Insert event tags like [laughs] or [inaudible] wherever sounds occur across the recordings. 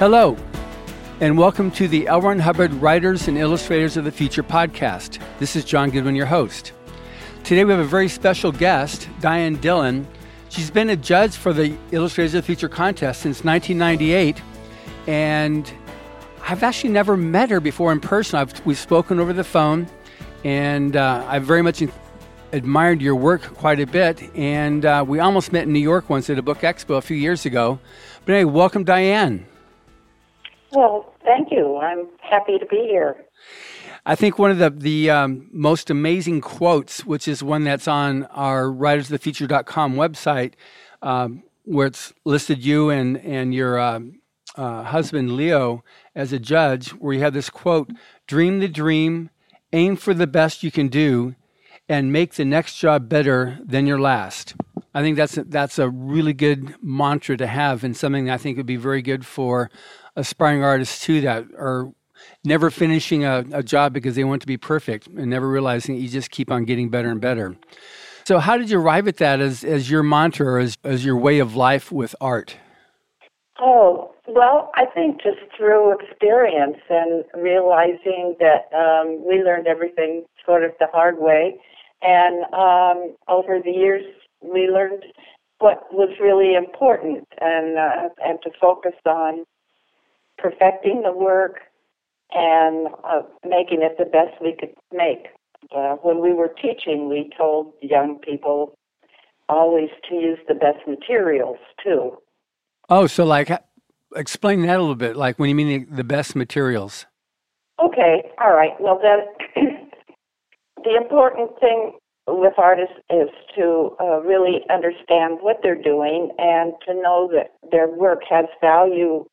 Hello, and welcome to the L. Hubbard Writers and Illustrators of the Future podcast. This is John Goodwin, your host. Today we have a very special guest, Diane Dillon. She's been a judge for the Illustrators of the Future contest since 1998, and I've actually never met her before in person. I've, we've spoken over the phone, and uh, I've very much admired your work quite a bit. And uh, we almost met in New York once at a book expo a few years ago. But anyway, welcome, Diane. Well, thank you. I'm happy to be here. I think one of the the um, most amazing quotes, which is one that's on our writersofthefuture.com website, um, where it's listed you and and your uh, uh, husband Leo as a judge, where you have this quote: "Dream the dream, aim for the best you can do, and make the next job better than your last." I think that's a, that's a really good mantra to have, and something I think would be very good for aspiring artists too that are never finishing a, a job because they want to be perfect and never realizing you just keep on getting better and better. So, how did you arrive at that as, as your mantra or as, as your way of life with art? Oh, well, I think just through experience and realizing that um, we learned everything sort of the hard way. And um, over the years, we learned what was really important and uh, and to focus on perfecting the work and uh, making it the best we could make. Uh, when we were teaching, we told young people always to use the best materials too. Oh, so like, explain that a little bit. Like, when you mean the, the best materials? Okay, all right. Well, then, [clears throat] the important thing with artists is to uh, really understand what they're doing and to know that their work has value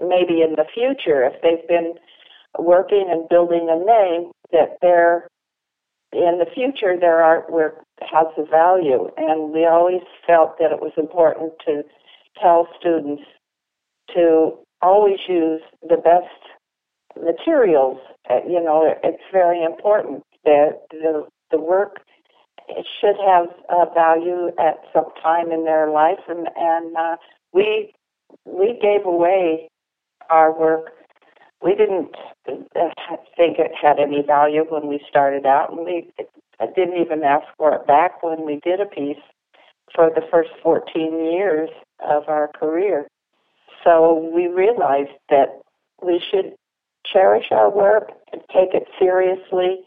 maybe in the future. If they've been working and building a name that they're in the future their artwork has a value. And we always felt that it was important to tell students to always use the best materials. Uh, you know it's very important that the the work it should have a value at some time in their life and and uh, we we gave away our work. We didn't think it had any value when we started out, and we didn't even ask for it back when we did a piece for the first 14 years of our career. So we realized that we should cherish our work and take it seriously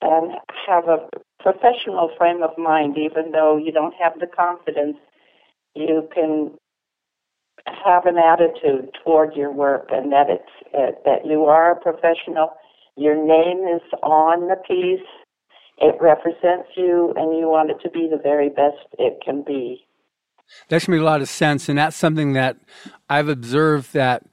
and have a professional frame of mind, even though you don't have the confidence. You can have an attitude toward your work and that it's uh, that you are a professional. Your name is on the piece. It represents you, and you want it to be the very best it can be. That makes a lot of sense, and that's something that I've observed that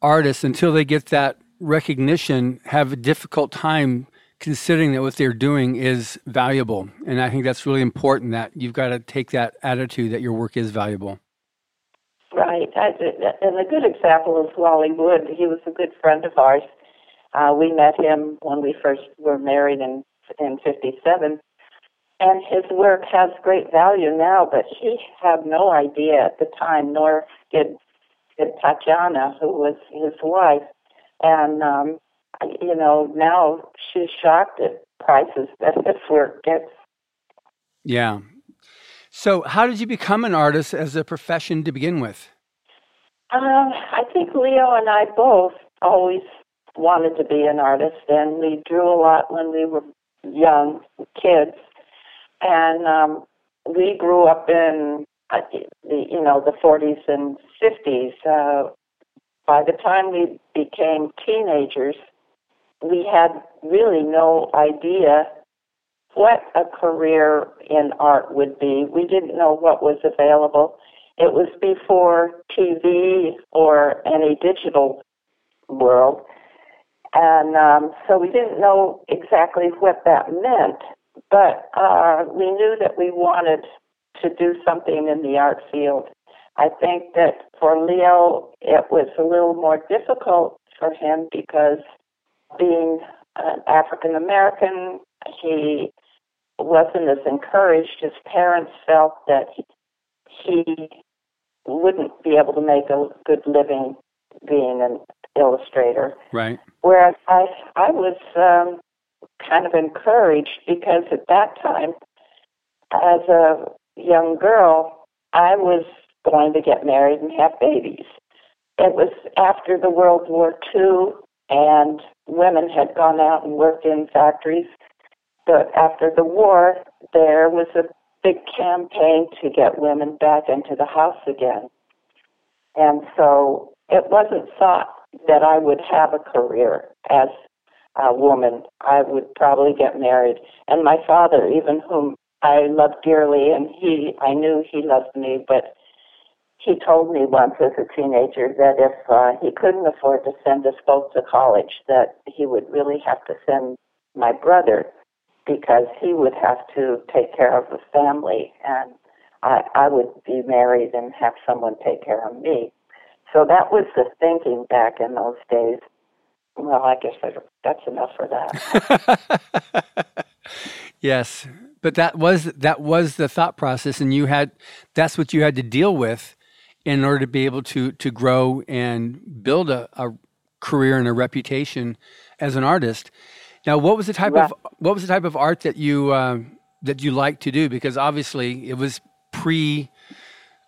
artists, until they get that recognition, have a difficult time considering that what they're doing is valuable. And I think that's really important that you've got to take that attitude that your work is valuable. Right. and a good example is Wally Wood. He was a good friend of ours. Uh, we met him when we first were married in in '57, and his work has great value now. But he had no idea at the time, nor did did Tatjana, who was his wife. And um, you know, now she's shocked at prices that [laughs] his work gets. Yeah, so, how did you become an artist as a profession to begin with? Um, I think Leo and I both always wanted to be an artist, and we drew a lot when we were young kids. And um, we grew up in uh, the you know the 40s and 50s. Uh, by the time we became teenagers, we had really no idea what a career in art would be. We didn't know what was available. It was before TV or any digital world. And um, so we didn't know exactly what that meant, but uh, we knew that we wanted to do something in the art field. I think that for Leo, it was a little more difficult for him because being an African American, he wasn't as encouraged. His parents felt that he, wouldn't be able to make a good living being an illustrator. Right. Whereas I I was um, kind of encouraged because at that time, as a young girl, I was going to get married and have babies. It was after the World War II, and women had gone out and worked in factories. But after the war, there was a big campaign to get women back into the house again. And so it wasn't thought that I would have a career as a woman. I would probably get married. And my father, even whom I loved dearly, and he, I knew he loved me, but he told me once as a teenager that if uh, he couldn't afford to send us both to college, that he would really have to send my brother because he would have to take care of the family and I, I would be married and have someone take care of me. So that was the thinking back in those days. Well, I guess that's enough for that. [laughs] yes, but that was that was the thought process, and you had that's what you had to deal with in order to be able to to grow and build a, a career and a reputation as an artist. Now, what was the type of what was the type of art that you uh, that you liked to do? Because obviously, it was pre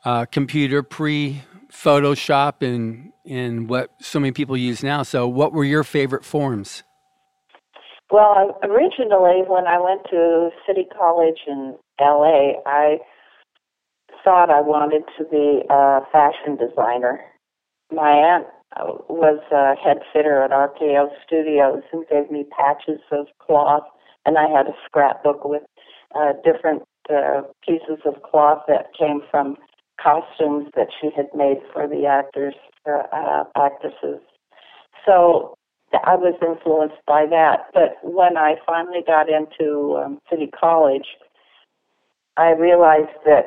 uh, computer, pre Photoshop, and and what so many people use now. So, what were your favorite forms? Well, originally, when I went to City College in L.A., I thought I wanted to be a fashion designer. My aunt was a head fitter at RKO Studios and gave me patches of cloth, and I had a scrapbook with uh, different uh, pieces of cloth that came from costumes that she had made for the actors, uh, uh, actresses. So I was influenced by that. But when I finally got into um, City College, I realized that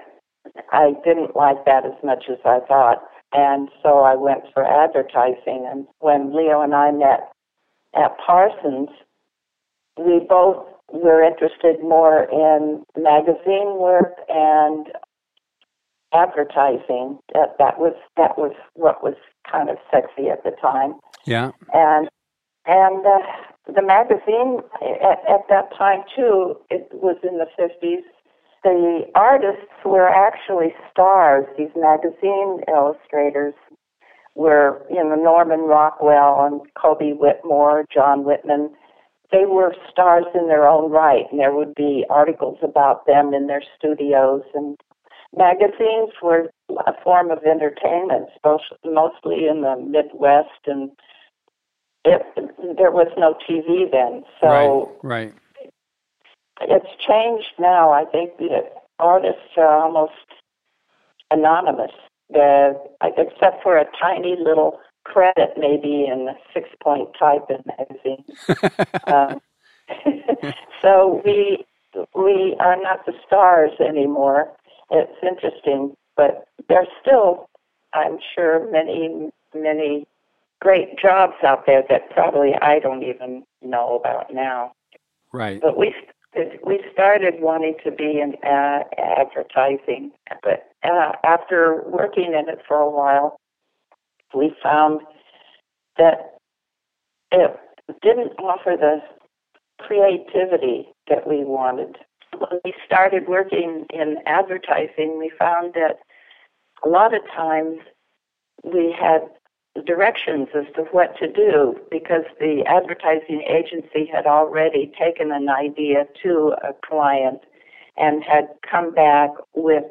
I didn't like that as much as I thought. And so I went for advertising. And when Leo and I met at Parsons, we both were interested more in magazine work and advertising. That that was that was what was kind of sexy at the time. Yeah. And and uh, the magazine at, at that time too. It was in the fifties the artists were actually stars. These magazine illustrators were, you know, Norman Rockwell and Coby Whitmore, Jon Whitcomb. They were stars in their own right, and there would be articles about them in their studios. And magazines were a form of entertainment, mostly in the Midwest, and it, there was no TV then. So right, right it's changed now. I think that artists are almost anonymous, the, except for a tiny little credit, maybe in six point type in magazines. [laughs] um, [laughs] so we we are not the stars anymore. It's interesting, but there's still, I'm sure, many many great jobs out there that probably I don't even know about now. Right. But we we started wanting to be in uh, advertising, but uh, after working in it for a while, we found that it didn't offer the creativity that we wanted. When we started working in advertising, we found that a lot of times we had directions as to what to do because the advertising agency had already taken an idea to a client and had come back with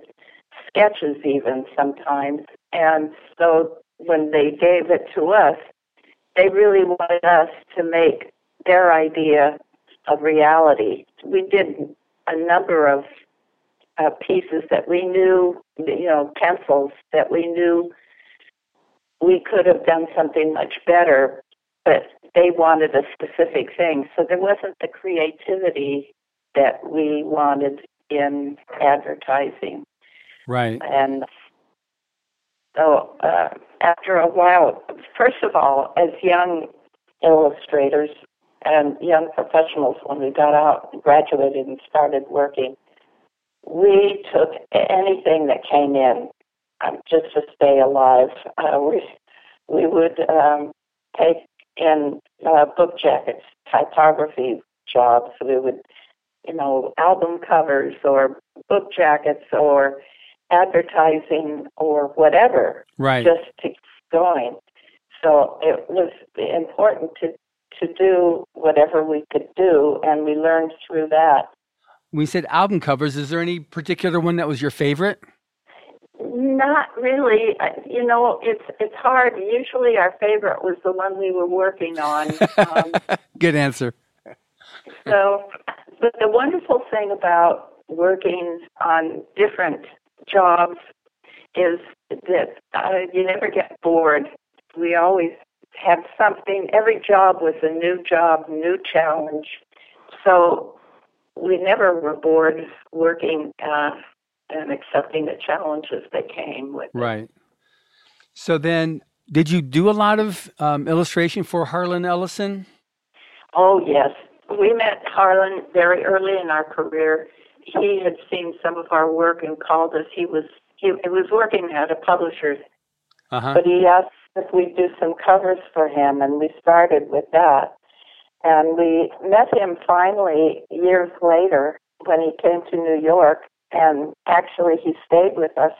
sketches even sometimes. And so when they gave it to us, they really wanted us to make their idea of reality. We did a number of uh, pieces that we knew, you know, pencils that we knew we could have done something much better, but they wanted a specific thing. So there wasn't the creativity that we wanted in advertising. Right. And so uh, after a while, first of all, as young illustrators and young professionals, when we got out, graduated, and started working, we took anything that came in um, just to stay alive. Uh, we we would um, take in uh, book jackets, typography jobs. We would, you know, album covers or book jackets or advertising or whatever, Right. just to keep going. So it was important to to do whatever we could do, and we learned through that. we said album covers. Is there any particular one that was your favorite? Not really. You know, it's it's hard. Usually, our favorite was the one we were working on. Um, [laughs] Good answer. [laughs] so, but the wonderful thing about working on different jobs is that uh, you never get bored. We always had something. Every job was a new job, new challenge. So we never were bored working uh, and accepting the challenges that came with. it. Right. So then, did you do a lot of um, illustration for Harlan Ellison? Oh yes, we met Harlan very early in our career. He had seen some of our work and called us. He was he, he was working at a publisher's, Uh huh. but he asked if we'd do some covers for him, and we started with that. And we met him finally years later when he came to New York, and actually he stayed with us.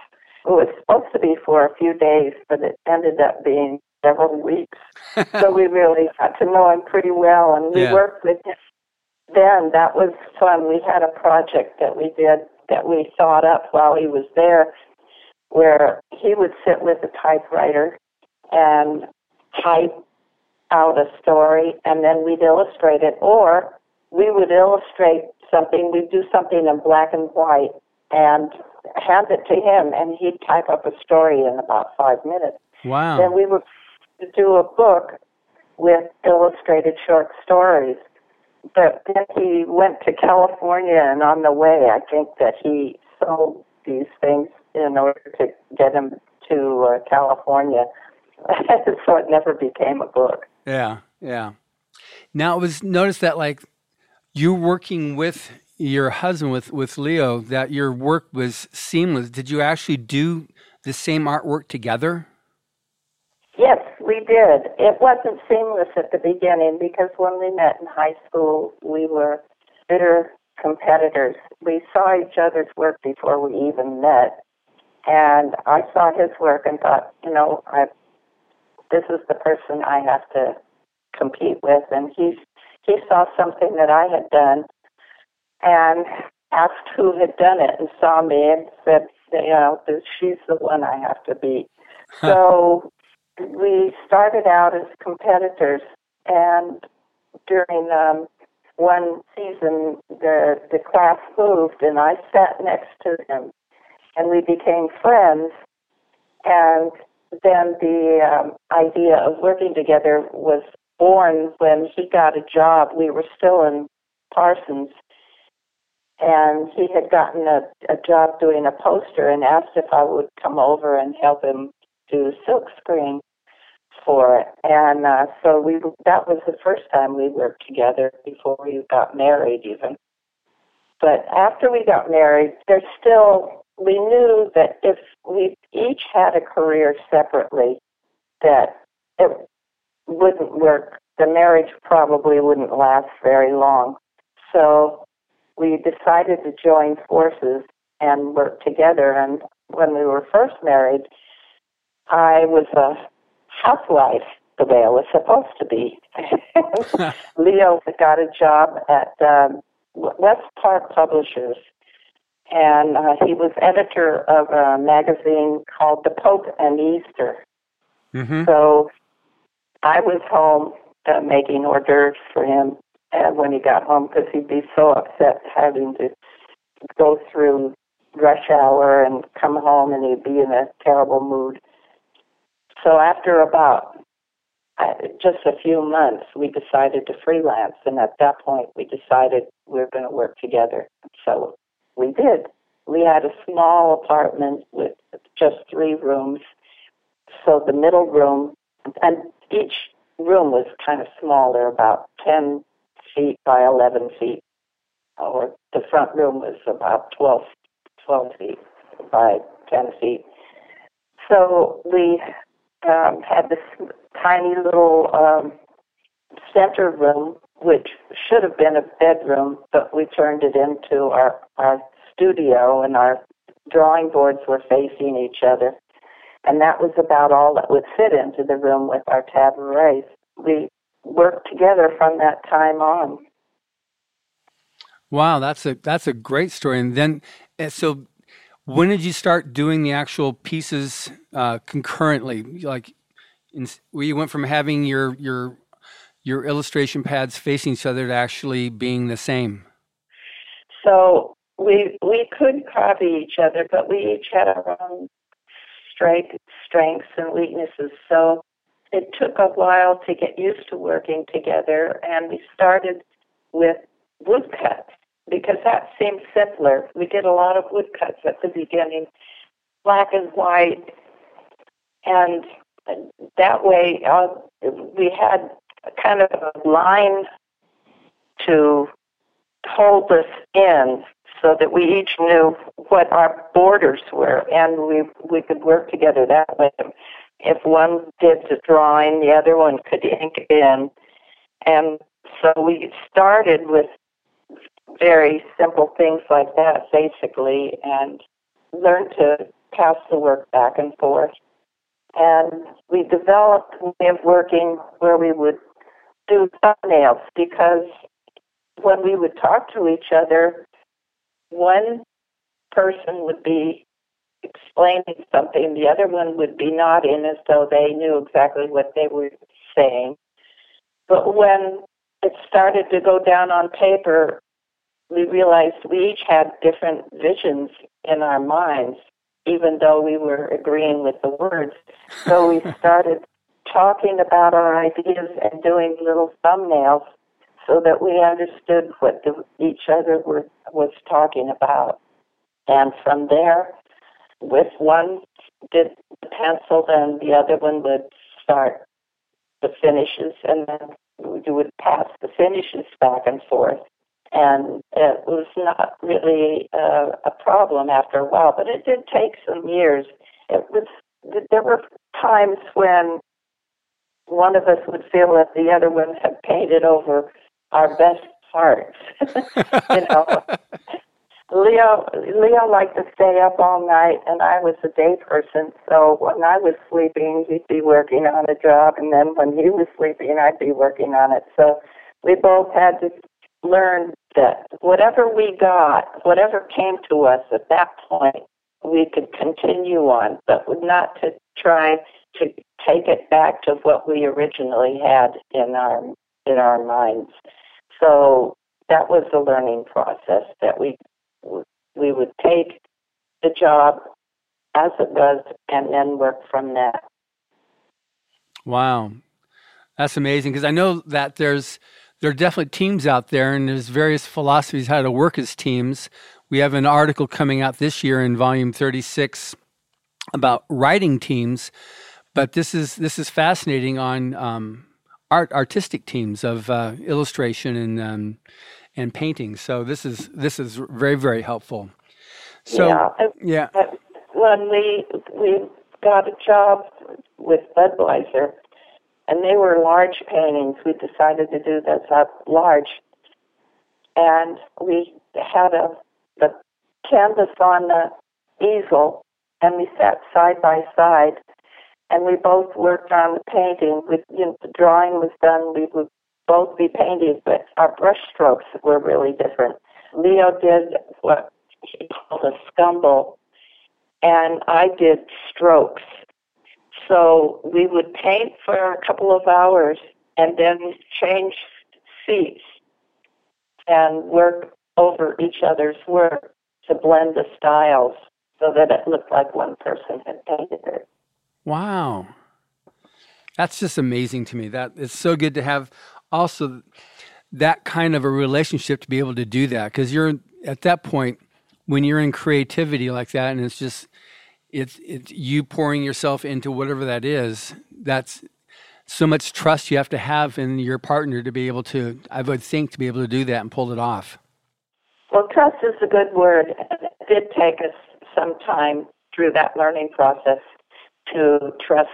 It was supposed to be for a few days, but it ended up being several weeks. [laughs] so we really got to know him pretty well, and we Yeah. worked with him. Then that was fun. We had a project that we did that we thought up while he was there, where he would sit with a typewriter and type out a story, and then we'd illustrate it, or we would illustrate something. We'd do something in black and white and hand it to him, and he'd type up a story in about five minutes. wow. Then we would do a book with illustrated short stories. But then he went to California, and on the way, I think that he sold these things in order to get him to uh, California. [laughs] so it never became a book. Yeah, yeah. Now it was noticed that like you working with your husband with with Leo that your work was seamless. Did you actually do the same artwork together? Yes, we did. It wasn't seamless at the beginning because when we met in high school, we were bitter competitors. We saw each other's work before we even met. And I saw his work and thought, you know, I, this is the person I have to compete with. And he, he saw something that I had done and asked who had done it and saw me and said, you know, she's the one I have to beat. So we started out as competitors, and during um, one season, the the class moved, and I sat next to him, and we became friends. And then the um, idea of working together was born when he got a job. We were still in Parsons, and he had gotten a, a job doing a poster and asked if I would come over and help him do silkscreen for it. And uh, so we that was the first time we worked together before we got married even. But after we got married, there's still we knew that if we each had a career separately, that it wouldn't work. The marriage probably wouldn't last very long. So we decided to join forces and work together. And when we were first married, I was a housewife the way I was supposed to be. [laughs] [laughs] Leo got a job at um, West Park Publishers, and uh, he was editor of a magazine called The Pope and Easter. Mm-hmm. So I was home uh, making hors d'oeuvres for him uh, when he got home because he'd be so upset having to go through rush hour and come home and he'd be in a terrible mood. So after about uh, just a few months, we decided to freelance, and at that point, we decided we were going to work together. So we did. We had a small apartment with just three rooms. So the middle room, and each room was kind of small. They're about 10 feet by 11 feet, or the front room was about 12, 12 feet by 10 feet. So we um, had this tiny little um, center room, which should have been a bedroom, but we turned it into our our studio, and our drawing boards were facing each other. And that was about all that would fit into the room with our tabourets. We worked together from that time on. Wow, that's a that's a great story. And then, eh, so when did you start doing the actual pieces uh, concurrently? Like, in, where you went from having your your your illustration pads facing each other to actually being the same. So we we could copy each other, but we each had our own strength, strengths and weaknesses. So it took a while to get used to working together, and we started with woodcuts because that seemed simpler. We did a lot of woodcuts at the beginning, black and white, and that way uh, we had kind of a line to hold us in so that we each knew what our borders were and we we could work together that way. If one did the drawing, the other one could ink in. And so we started with very simple things like that basically and learned to pass the work back and forth. And we developed a way of working where we would do thumbnails because when we would talk to each other, one person would be explaining something, the other one would be nodding as though they knew exactly what they were saying. But when it started to go down on paper, we realized we each had different visions in our minds, even though we were agreeing with the words. So we [laughs] started talking about our ideas and doing little thumbnails so that we understood what the, each other were, was talking about. And from there, with one did the pencil, then the other one would start the finishes, and then we would pass the finishes back and forth. And it was not really uh, a problem after a while, but it did take some years. It was there were times when one of us would feel that the other one had painted over our best parts. [laughs] you know, [laughs] Leo Leo liked to stay up all night, and I was a day person. So when I was sleeping, he'd be working on a job, and then when he was sleeping, I'd be working on it. So we both had to learn that whatever we got, whatever came to us at that point, we could continue on, but not to try to take it back to what we originally had in our in our minds. So that was the learning process that we we would take the job as it was and then work from that. Wow. That's amazing because I know that there's there are definitely teams out there and there's various philosophies how to work as teams. We have an article coming out this year in volume 36 about writing teams, but this is this is fascinating on um, art artistic teams of uh, illustration and um, and painting. So this is this is very very helpful. So yeah, yeah. when we we got a job with Budweiser, and they were large paintings. We decided to do this up large, and we had a the canvas on the easel, and we sat side by side and we both worked on the painting. With you know, the drawing was done, we would both be painting, but our brush strokes were really different. Leo did what he called a scumble, and I did strokes. So we would paint for a couple of hours and then change seats and work over each other's work to blend the styles so that it looked like one person had painted it. Wow. That's just amazing to me. That it's so good to have also that kind of a relationship to be able to do that because you're at that point when you're in creativity like that and it's just it's it's you pouring yourself into whatever that is that's so much trust you have to have in your partner to be able to i would think to be able to do that and pull it off well trust is a good word it did take us some time through that learning process to trust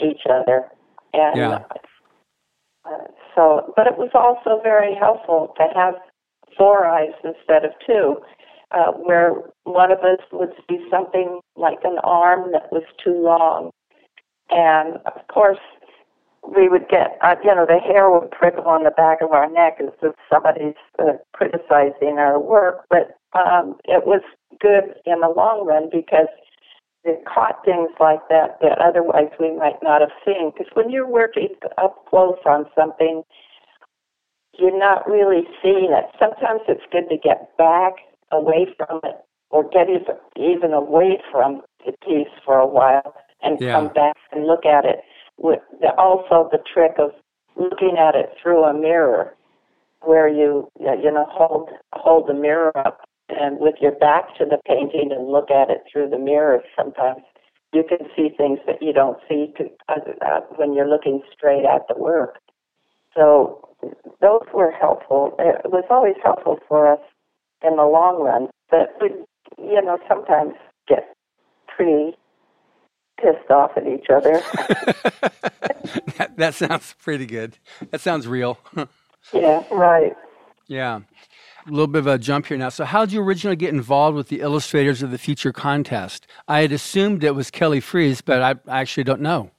each other. And yeah. uh, so, but it was also very helpful to have four eyes instead of two, uh, where one of us would see something like an arm that was too long. And of course, we would get, uh, you know, the hair would prickle on the back of our neck as if somebody's uh, criticizing our work. But um, it was good in the long run because it caught things like that that otherwise we might not have seen. Because when you're working up close on something, you're not really seeing it. Sometimes it's good to get back away from it or get even away from the piece for a while and yeah. come back and look at it with the, also the trick of looking at it through a mirror where you you know hold hold the mirror up and with your back to the painting and look at it through the mirror sometimes you can see things that you don't see to, uh, when you're looking straight at the work so those were helpful it was always helpful for us in the long run but we you know sometimes get pretty pissed off at each other. [laughs] that, that, sounds pretty good. That sounds real. [laughs] yeah, right. Yeah. A little bit of a jump here now. So, how did you originally get involved with the Illustrators of the Future contest? I had assumed it was Kelly Freas, but I, I actually don't know.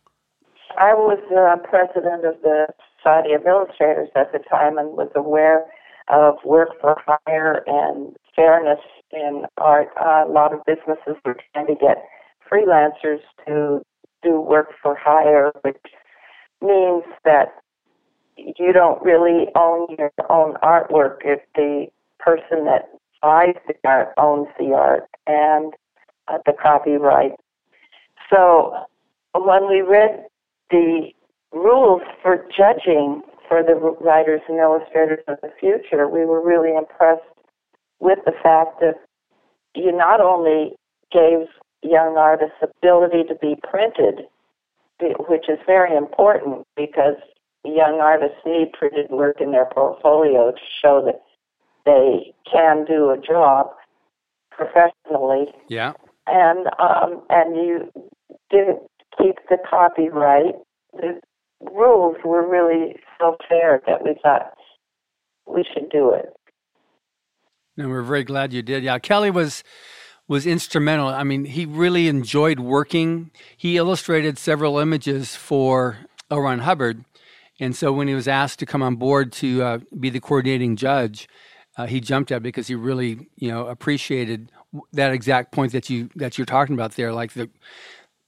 I was uh, president of the Society of Illustrators at the time and was aware of work for hire and fairness in art. Uh, a lot of businesses were trying to get freelancers to do work for hire, which means that you don't really own your own artwork if the person that buys the art owns the art and uh, the copyright. So when we read the rules for judging for the writers and illustrators of the future, we were really impressed with the fact that you not only gave young artists' ability to be printed, which is very important because young artists need printed work in their portfolio to show that they can do a job professionally. Yeah. And um, and you didn't keep the copyright. The rules were really so fair that we thought we should do it. And we're very glad you did. Yeah, Kelly was was instrumental. I mean, he really enjoyed working. He illustrated several images for L. Ron Hubbard. And so when he was asked to come on board to uh, be the coordinating judge, uh, he jumped at because he really, you know, appreciated that exact point that you that you're talking about there. Like the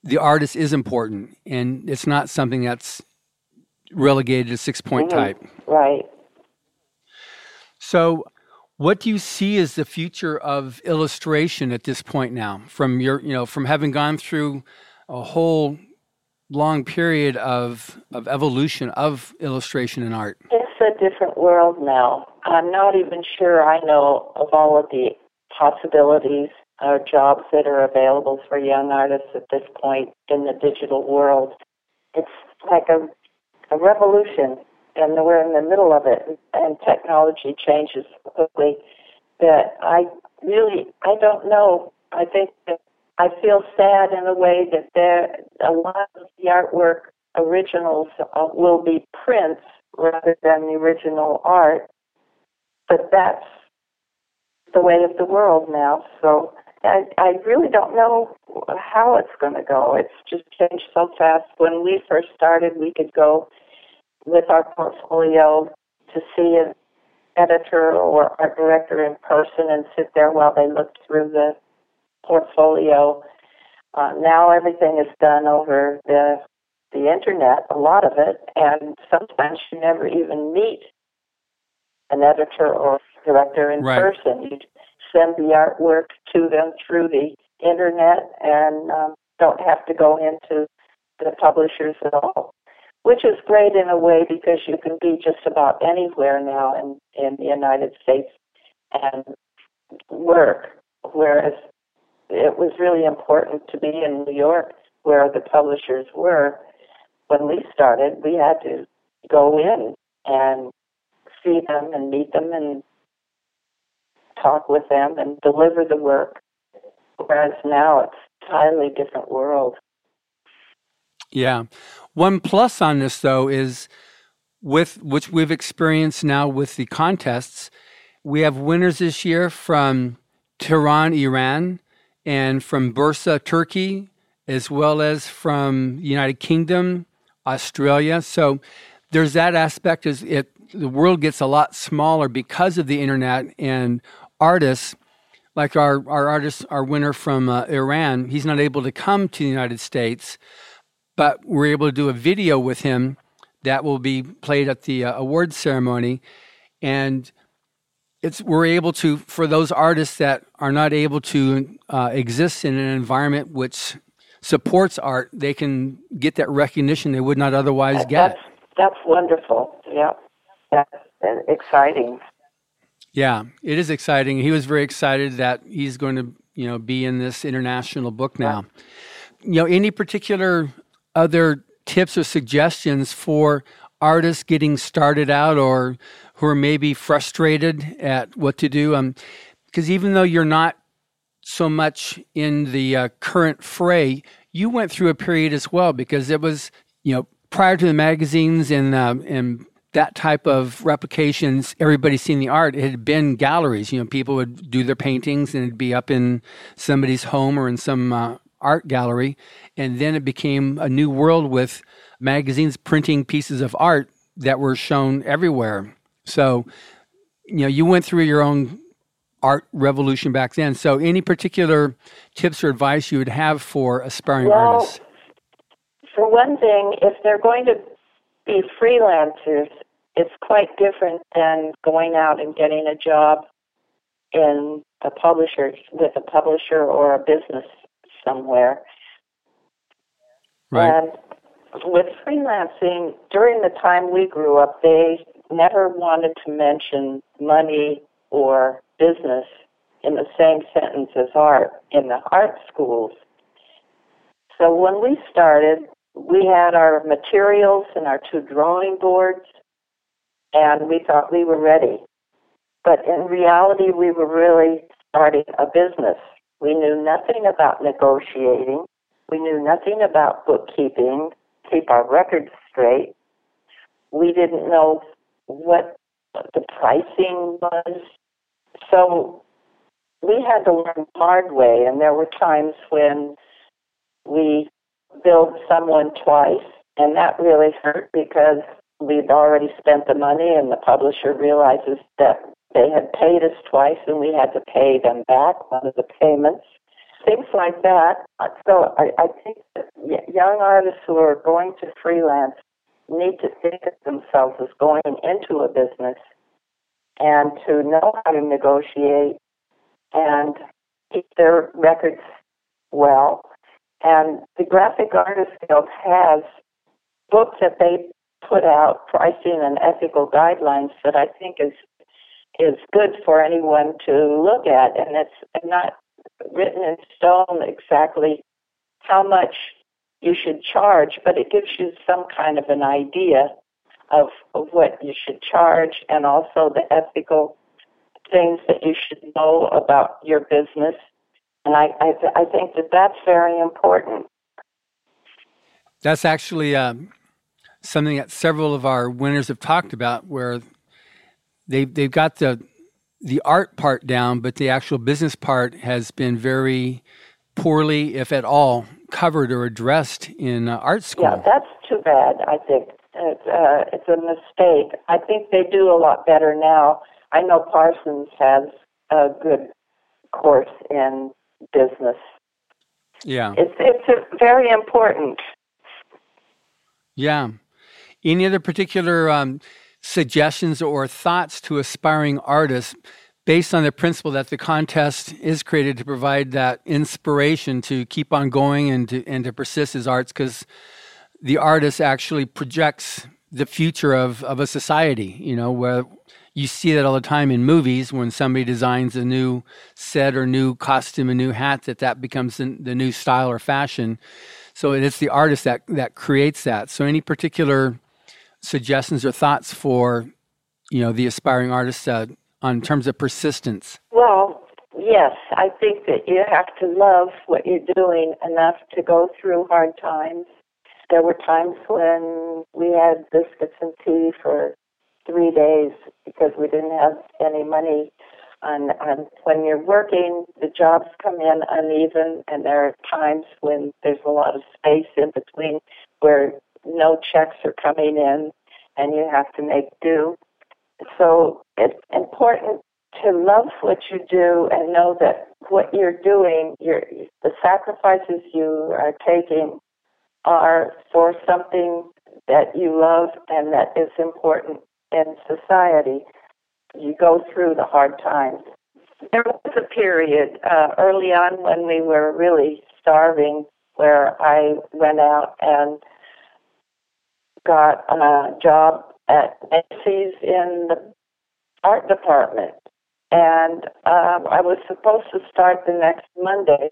the artist is important, and it's not something that's relegated to six point mm-hmm. type. Right. So what do you see as the future of illustration at this point now? From your, you know, from having gone through a whole long period of of evolution of illustration and art. A different world now. I'm not even sure I know of all of the possibilities or jobs that are available for young artists at this point in the digital world. It's like a a revolution and we're in the middle of it, and technology changes quickly. That I really, I don't know. I think that I feel sad in a way that there a lot of the artwork originals uh, will be prints rather than the original art. But that's the way of the world now. So I, I really don't know how it's going to go. It's just changed so fast. When we first started, we could go with our portfolio to see an editor or art director in person and sit there while they looked through the portfolio. Uh, now everything is done over the the internet, a lot of it, and sometimes you never even meet an editor or director in right. person. You send the artwork to them through the internet and um, don't have to go into the publishers at all which is great in a way because you can be just about anywhere now in, in the United States and work. Whereas it was really important to be in New York where the publishers were. When we started, we had to go in and see them and meet them and talk with them and deliver the work. Whereas now it's a entirely different world. Yeah. One plus on this, though, is with which we've experienced now with the contests. We have winners this year from Tehran, Iran, and from Bursa, Turkey, as well as from United Kingdom, Australia. So there's that aspect. Is it the world gets a lot smaller because of the internet and artists like our, our artist, our winner from uh, Iran, he's not able to come to the United States, but we're able to do a video with him that will be played at the uh, award ceremony. And it's we're able to for those artists that are not able to uh, exist in an environment which supports art, they can get that recognition they would not otherwise get. That's, that's wonderful. Yeah, that's exciting. Yeah, it is exciting. He was very excited that he's going to, you know, be in this international book now. You know, any particular other tips or suggestions for artists getting started out or who are maybe frustrated at what to do? Um, because even though you're not so much in the uh, current fray, you went through a period as well because it was, you know, prior to the magazines and uh, and that type of replications, everybody seen the art. It had been galleries. You know, people would do their paintings and it'd be up in somebody's home or in some uh, art gallery. And then it became a new world with magazines printing pieces of art that were shown everywhere. So, you know, you went through your own art revolution back then. So, any particular tips or advice you would have for aspiring well, artists? For one thing, if they're going to be freelancers, it's quite different than going out and getting a job in a publisher with a publisher or a business somewhere. Right. And with freelancing, during the time we grew up, they never wanted to mention money or business in the same sentence as art in the art schools. So when we started, we had our materials and our two drawing boards, and we thought we were ready. But in reality, we were really starting a business. We knew nothing about negotiating. We knew nothing about bookkeeping, keep our records straight. We didn't know what the pricing was. So we had to learn the hard way, and there were times when we billed someone twice, and that really hurt because we'd already spent the money, and the publisher realizes that they had paid us twice, and we had to pay them back one of the payments. Things like that. So I, I think that young artists who are going to freelance need to think of themselves as going into a business and to know how to negotiate and keep their records well. And the Graphic Artists Guild has books that they put out, pricing and ethical guidelines that I think is is good for anyone to look at, and it's not written in stone exactly how much you should charge, but it gives you some kind of an idea of, of what you should charge and also the ethical things that you should know about your business and I, I, th- I think that that's very important. That's actually um, something that several of our winners have talked about, where they they've got the the art part down, but the actual business part has been very poorly, if at all, covered or addressed in uh, art school. Yeah, that's too bad. I think it's, uh, it's a mistake. I think they do a lot better now. I know Parsons has a good course in business. Yeah. It's it's very important. Yeah. Any other particular um, suggestions or thoughts to aspiring artists based on the principle that the contest is created to provide that inspiration to keep on going and to and to persist as arts because the artist actually projects the future of, of a society, you know, where you see that all the time in movies when somebody designs a new set or new costume, a new hat, that that becomes the, the new style or fashion. So it's the artist that that creates that. So any particular suggestions or thoughts for you know the aspiring artists uh, on terms of persistence? Well, yes, I think that you have to love what you're doing enough to go through hard times there were times when we had biscuits and tea for three days because we didn't have any money. And, when you're working, the jobs come in uneven, and there are times when there's a lot of space in between where no checks are coming in, and you have to make do. So it's important to love what you do and know that what you're doing, your the sacrifices you are taking are for something that you love and that is important in society. You go through the hard times. There was a period uh, early on when we were really starving where I went out and got a job at Macy's in the art department. And um, I was supposed to start the next Monday.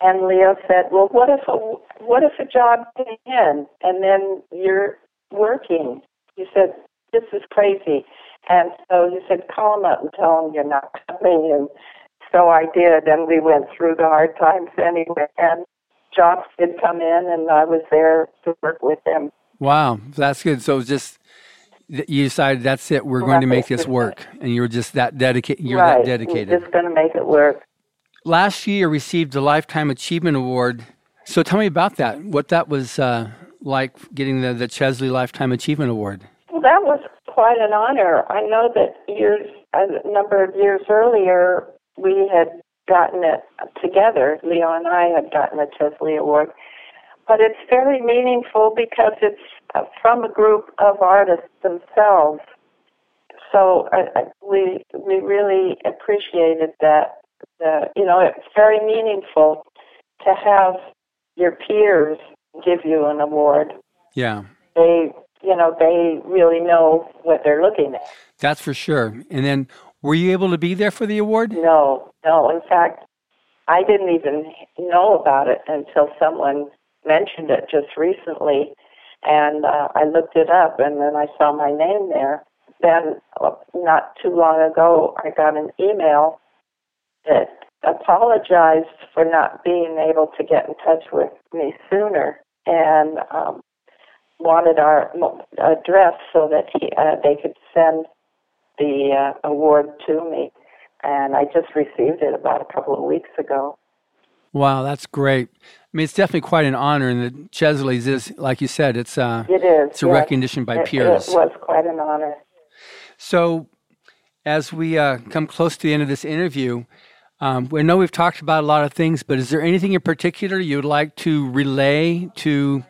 And Leo said, "Well, what if a what if a job came in and then you're working?" He said, "This is crazy." And so he said, "Call him up and tell him you're not coming." And so I did, and we went through the hard times anyway. And jobs did come in, and I was there to work with them. Wow, that's good. So it was just you decided that's it. We're going to make this work, and you were just that dedicated. You're right. that dedicated. We're just going to make it work. Last year, received the Lifetime Achievement Award. So tell me about that. What that was uh, like getting the the Chesley Lifetime Achievement Award. Well, that was quite an honor. I know that years, a number of years earlier, we had gotten it together. Leo and I had gotten the Chesley Award, but it's very meaningful because it's uh, from a group of artists themselves. So uh, we we really appreciated that. The, you know, it's very meaningful to have your peers give you an award. Yeah. They, you know, they really know what they're looking at. That's for sure. And then, were you able to be there for the award? No, no. In fact, I didn't even know about it until someone mentioned it just recently, and uh, I looked it up, and then I saw my name there. Then, uh, not too long ago, I got an email that apologized for not being able to get in touch with me sooner, and um, wanted our address so that he, uh, they could send the uh, award to me. And I just received it about a couple of weeks ago. Wow, that's great. I mean, it's definitely quite an honor, and the Chesleys is, like you said, it's uh, it is. It's a yes. recognition by it, peers. It was quite an honor. So, as we uh, come close to the end of this interview, um, we know we've talked about a lot of things, but is there anything in particular you'd like to relay to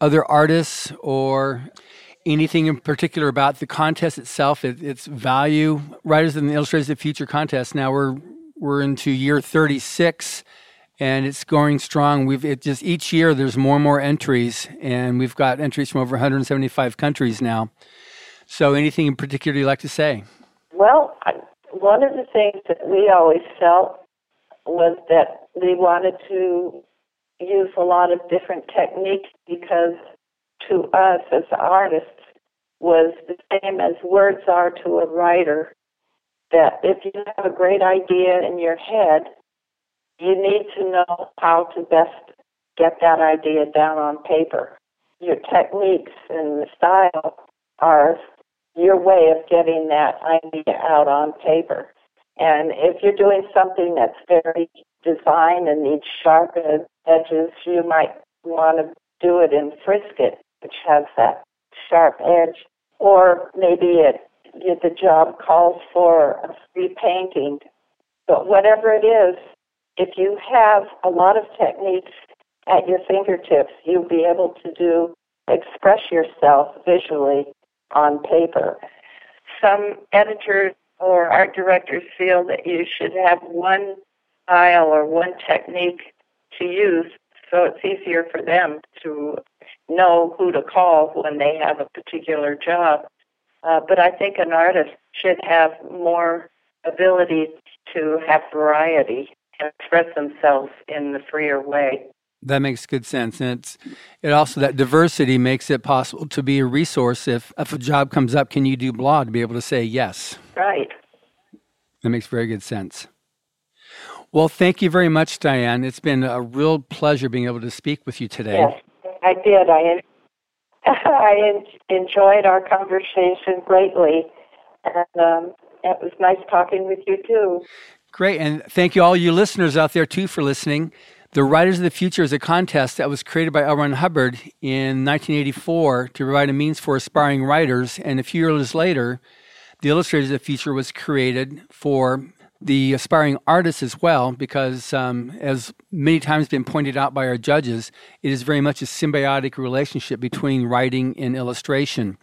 other artists or anything in particular about the contest itself, it, its value? Writers and Illustrators of Future contest. Now we're we're into year 36 and it's going strong. We've it just each year there's more and more entries, and we've got entries from over 175 countries now. So, anything in particular you'd like to say? Well, I, one of the things that we always felt was that we wanted to use a lot of different techniques because to us as artists was the same as words are to a writer. That if you have a great idea in your head, you need to know how to best get that idea down on paper. Your techniques and the style are your way of getting that idea out on paper. And if you're doing something that's very designed and needs sharp edges, you might want to do it in Frisket, which has that sharp edge. Or maybe it, the job calls for a free painting. But whatever it is, if you have a lot of techniques at your fingertips, you'll be able to do express yourself visually on paper. Some editors or art directors feel that you should have one style or one technique to use so it's easier for them to know who to call when they have a particular job. Uh, but I think an artist should have more ability to have variety and express themselves in the freer way. That makes good sense, and it's it also that diversity makes it possible to be a resource. If if a job comes up, can you do blah to be able to say yes? Right. That makes very good sense. Well, thank you very much, Diane. It's been a real pleasure being able to speak with you today. Yes, I did. I [laughs] I enjoyed our conversation greatly, and um, it was nice talking with you too. Great, and thank you all you listeners out there too for listening. The Writers of the Future is a contest that was created by L. Ron Hubbard in 1984 to provide a means for aspiring writers, and a few years later, the Illustrators of the Future was created for the aspiring artists as well, because um, as many times been pointed out by our judges, it is very much a symbiotic relationship between writing and illustration.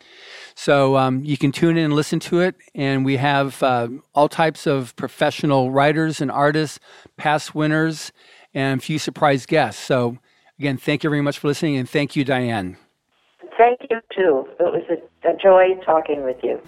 So um, you can tune in and listen to it, and we have uh, all types of professional writers and artists, past winners, and a few surprise guests. So again, thank you very much for listening, and thank you, Diane. Thank you too. It was a, a joy talking with you.